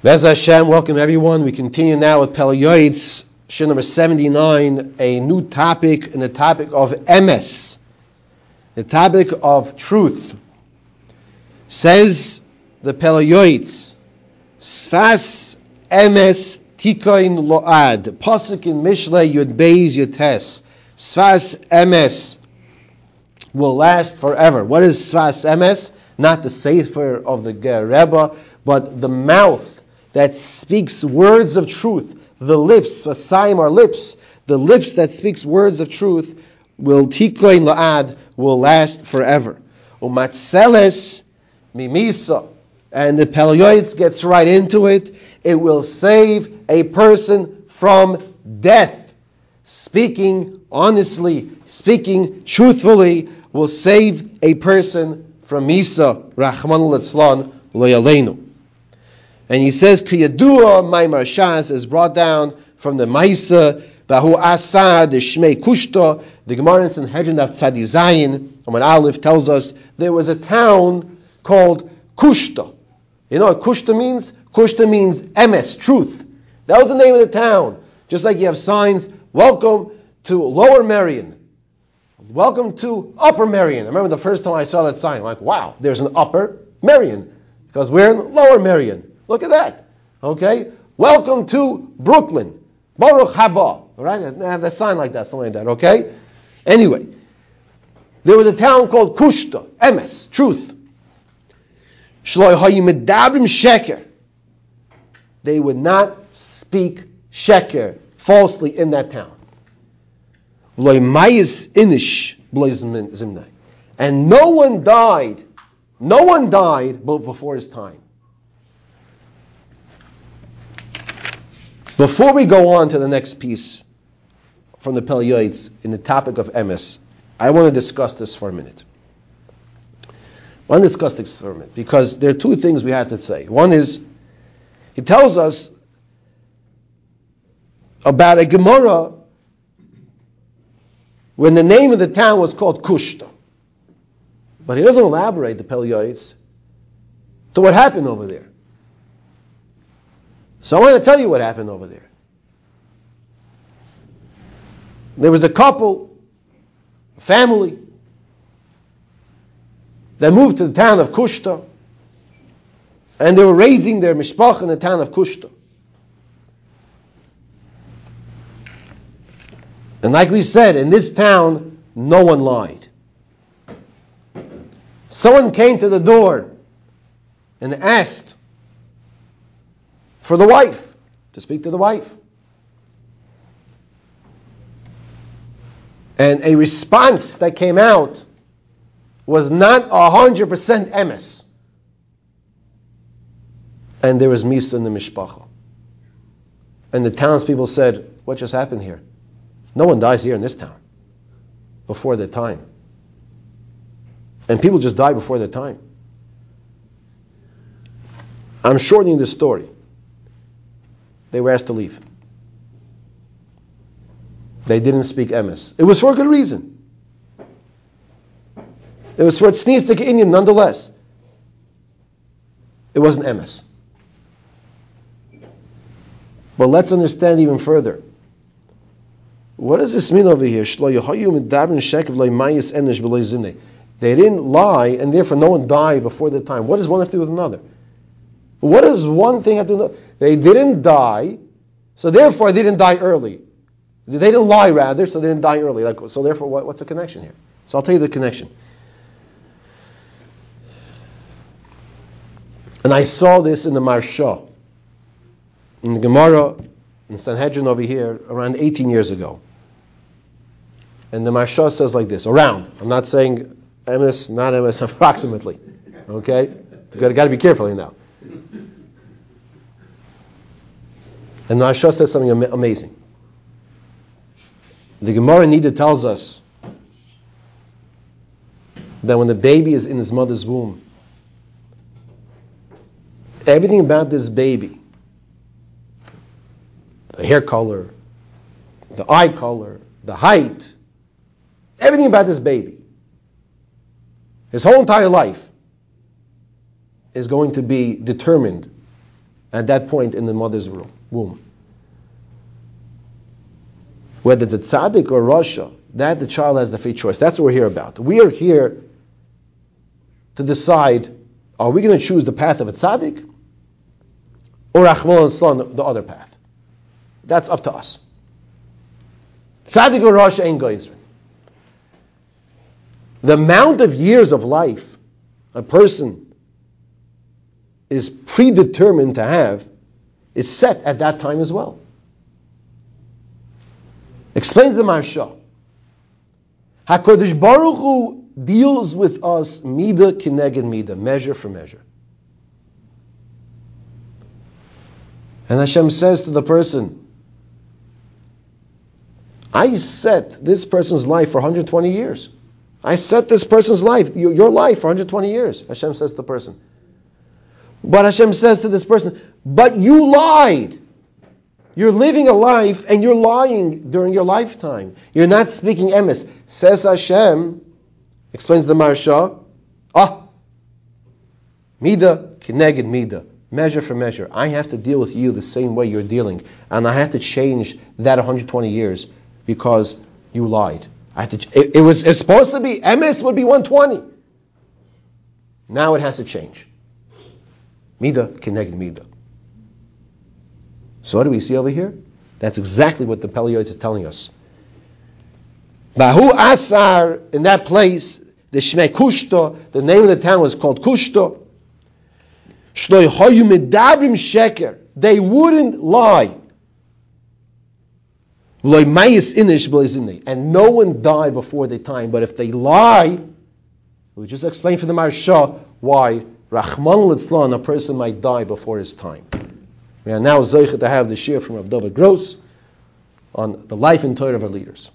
Bez Hashem, welcome everyone. We continue now with Pele Yoetz, Shiur number 79, a new topic in the topic of emes, the topic of truth. Says the Pele Yoetz, Sfas emes tikoin la'ad, Pasuk in Mishle Yud Beis Yotes, Sfas emes will last forever. What is Sfas emes? Not the Sefer of the Rebbe, but the mouth that speaks words of truth, the lips, Vasayim are lips, the lips that speaks words of truth will tikoin la'ad, will last forever. Umatzeles mimisa, and the Pele Yoetz gets right into it, it will save a person from death. Speaking honestly, speaking truthfully, will save a person from Misa, Rachmana Litzlan, lo and he says, Kiyadua Maimar Shas is brought down from the Maisa, Bahu Asad, the Shmei Kushta, the Gemara in Sanhedrin of Tzadi Zayin, Amud Aleph tells us there was a town called Kushta. You know what Kushta means? Kushta means emes, truth. That was the name of the town. Just like you have signs, welcome to Lower Merion. Welcome to Upper Merion. I remember the first time I saw that sign, like, wow, there's an Upper Merion. Because we're in Lower Merion. Look at that. Okay? Welcome to Brooklyn. Baruch haba. All right? I have that sign like that, something like that. Okay? Anyway, there was a town called Kushta, Emes, truth. They would not speak sheker, falsely in that town. And no one died, no one died before his time. Before we go on to the next piece from the Yoetz in the topic of emes, I want to discuss this for a minute. I want to discuss this for a minute because there are two things we have to say. One is, he tells us about a Gemara when the name of the town was called Kushta. But he doesn't elaborate the Yoetz to what happened over there. So I want to tell you what happened over there. There was a couple, a family, that moved to the town of Kushta, and they were raising their mishpach in the town of Kushta. And like we said, in this town, no one lied. Someone came to the door and asked, for the wife, to speak to the wife. And a response that came out was not 100% emes. And there was misa in the mishpacha. And the townspeople said, What just happened here? No one dies here in this town before their time. And people just die before their time. I'm shortening the story they were asked to leave. They didn't speak emes. It was for a good reason. It was for tznistik Indian nonetheless. It wasn't emes. But let's understand even further. What does this mean over here? They didn't lie, and therefore no one died before the time. What does one have to do with another? What does one thing to do? They didn't die, so therefore they didn't die early. They didn't lie rather, so they didn't die early. Like, so therefore, what, what's the connection here? So I'll tell you the connection. And I saw this in the Maharsha, in the Gemara, in Sanhedrin over here, around 18 years ago. And the Maharsha says like this, around. I'm not saying MS, not MS, approximately. Okay? You've got to be careful now. And Maharsha says something amazing. The Gemara Niddah tells us that when the baby is in his mother's womb, everything about this baby, the hair color, the eye color, the height, everything about this baby, his whole entire life is going to be determined at that point in the mother's womb. Whether the tzaddik or rasha, that the child has the free choice. That's what we're here about. We are here to decide: Are we going to choose the path of a tzaddik or Achmal son, the other path? That's up to us. Tzaddik or rasha ain't goyzer. The amount of years of life a person is predetermined to have is set at that time as well. Explains the Maharsha. HaKadosh Baruch Hu deals with us mida kineged mida, measure for measure. And Hashem says to the person, I set this person's life for 120 years. I set this person's life, your life, for 120 years. Hashem says to the person. But Hashem says to this person, but you lied. You're living a life and you're lying during your lifetime. You're not speaking emes. Says Hashem, explains the Maharsha, ah, mida kineged mida, measure for measure. I have to deal with you the same way you're dealing, and I have to change that 120 years because you lied. I to, it, it was it's supposed to be emes would be 120. Now it has to change. Mida kineged Mida. So what do we see over here? That's exactly what the Yoetz is telling us. Bahu Asar, in that place, the Shmei Kushto, the name of the town was called Kushto. Sheker. They wouldn't lie. And no one died before the time. But if they lie, we just explained for the Maharsha why Rahman Litzlan, a person might die before his time. We are now zeichet to have the shiur from David Gross on the life and Torah of our leaders.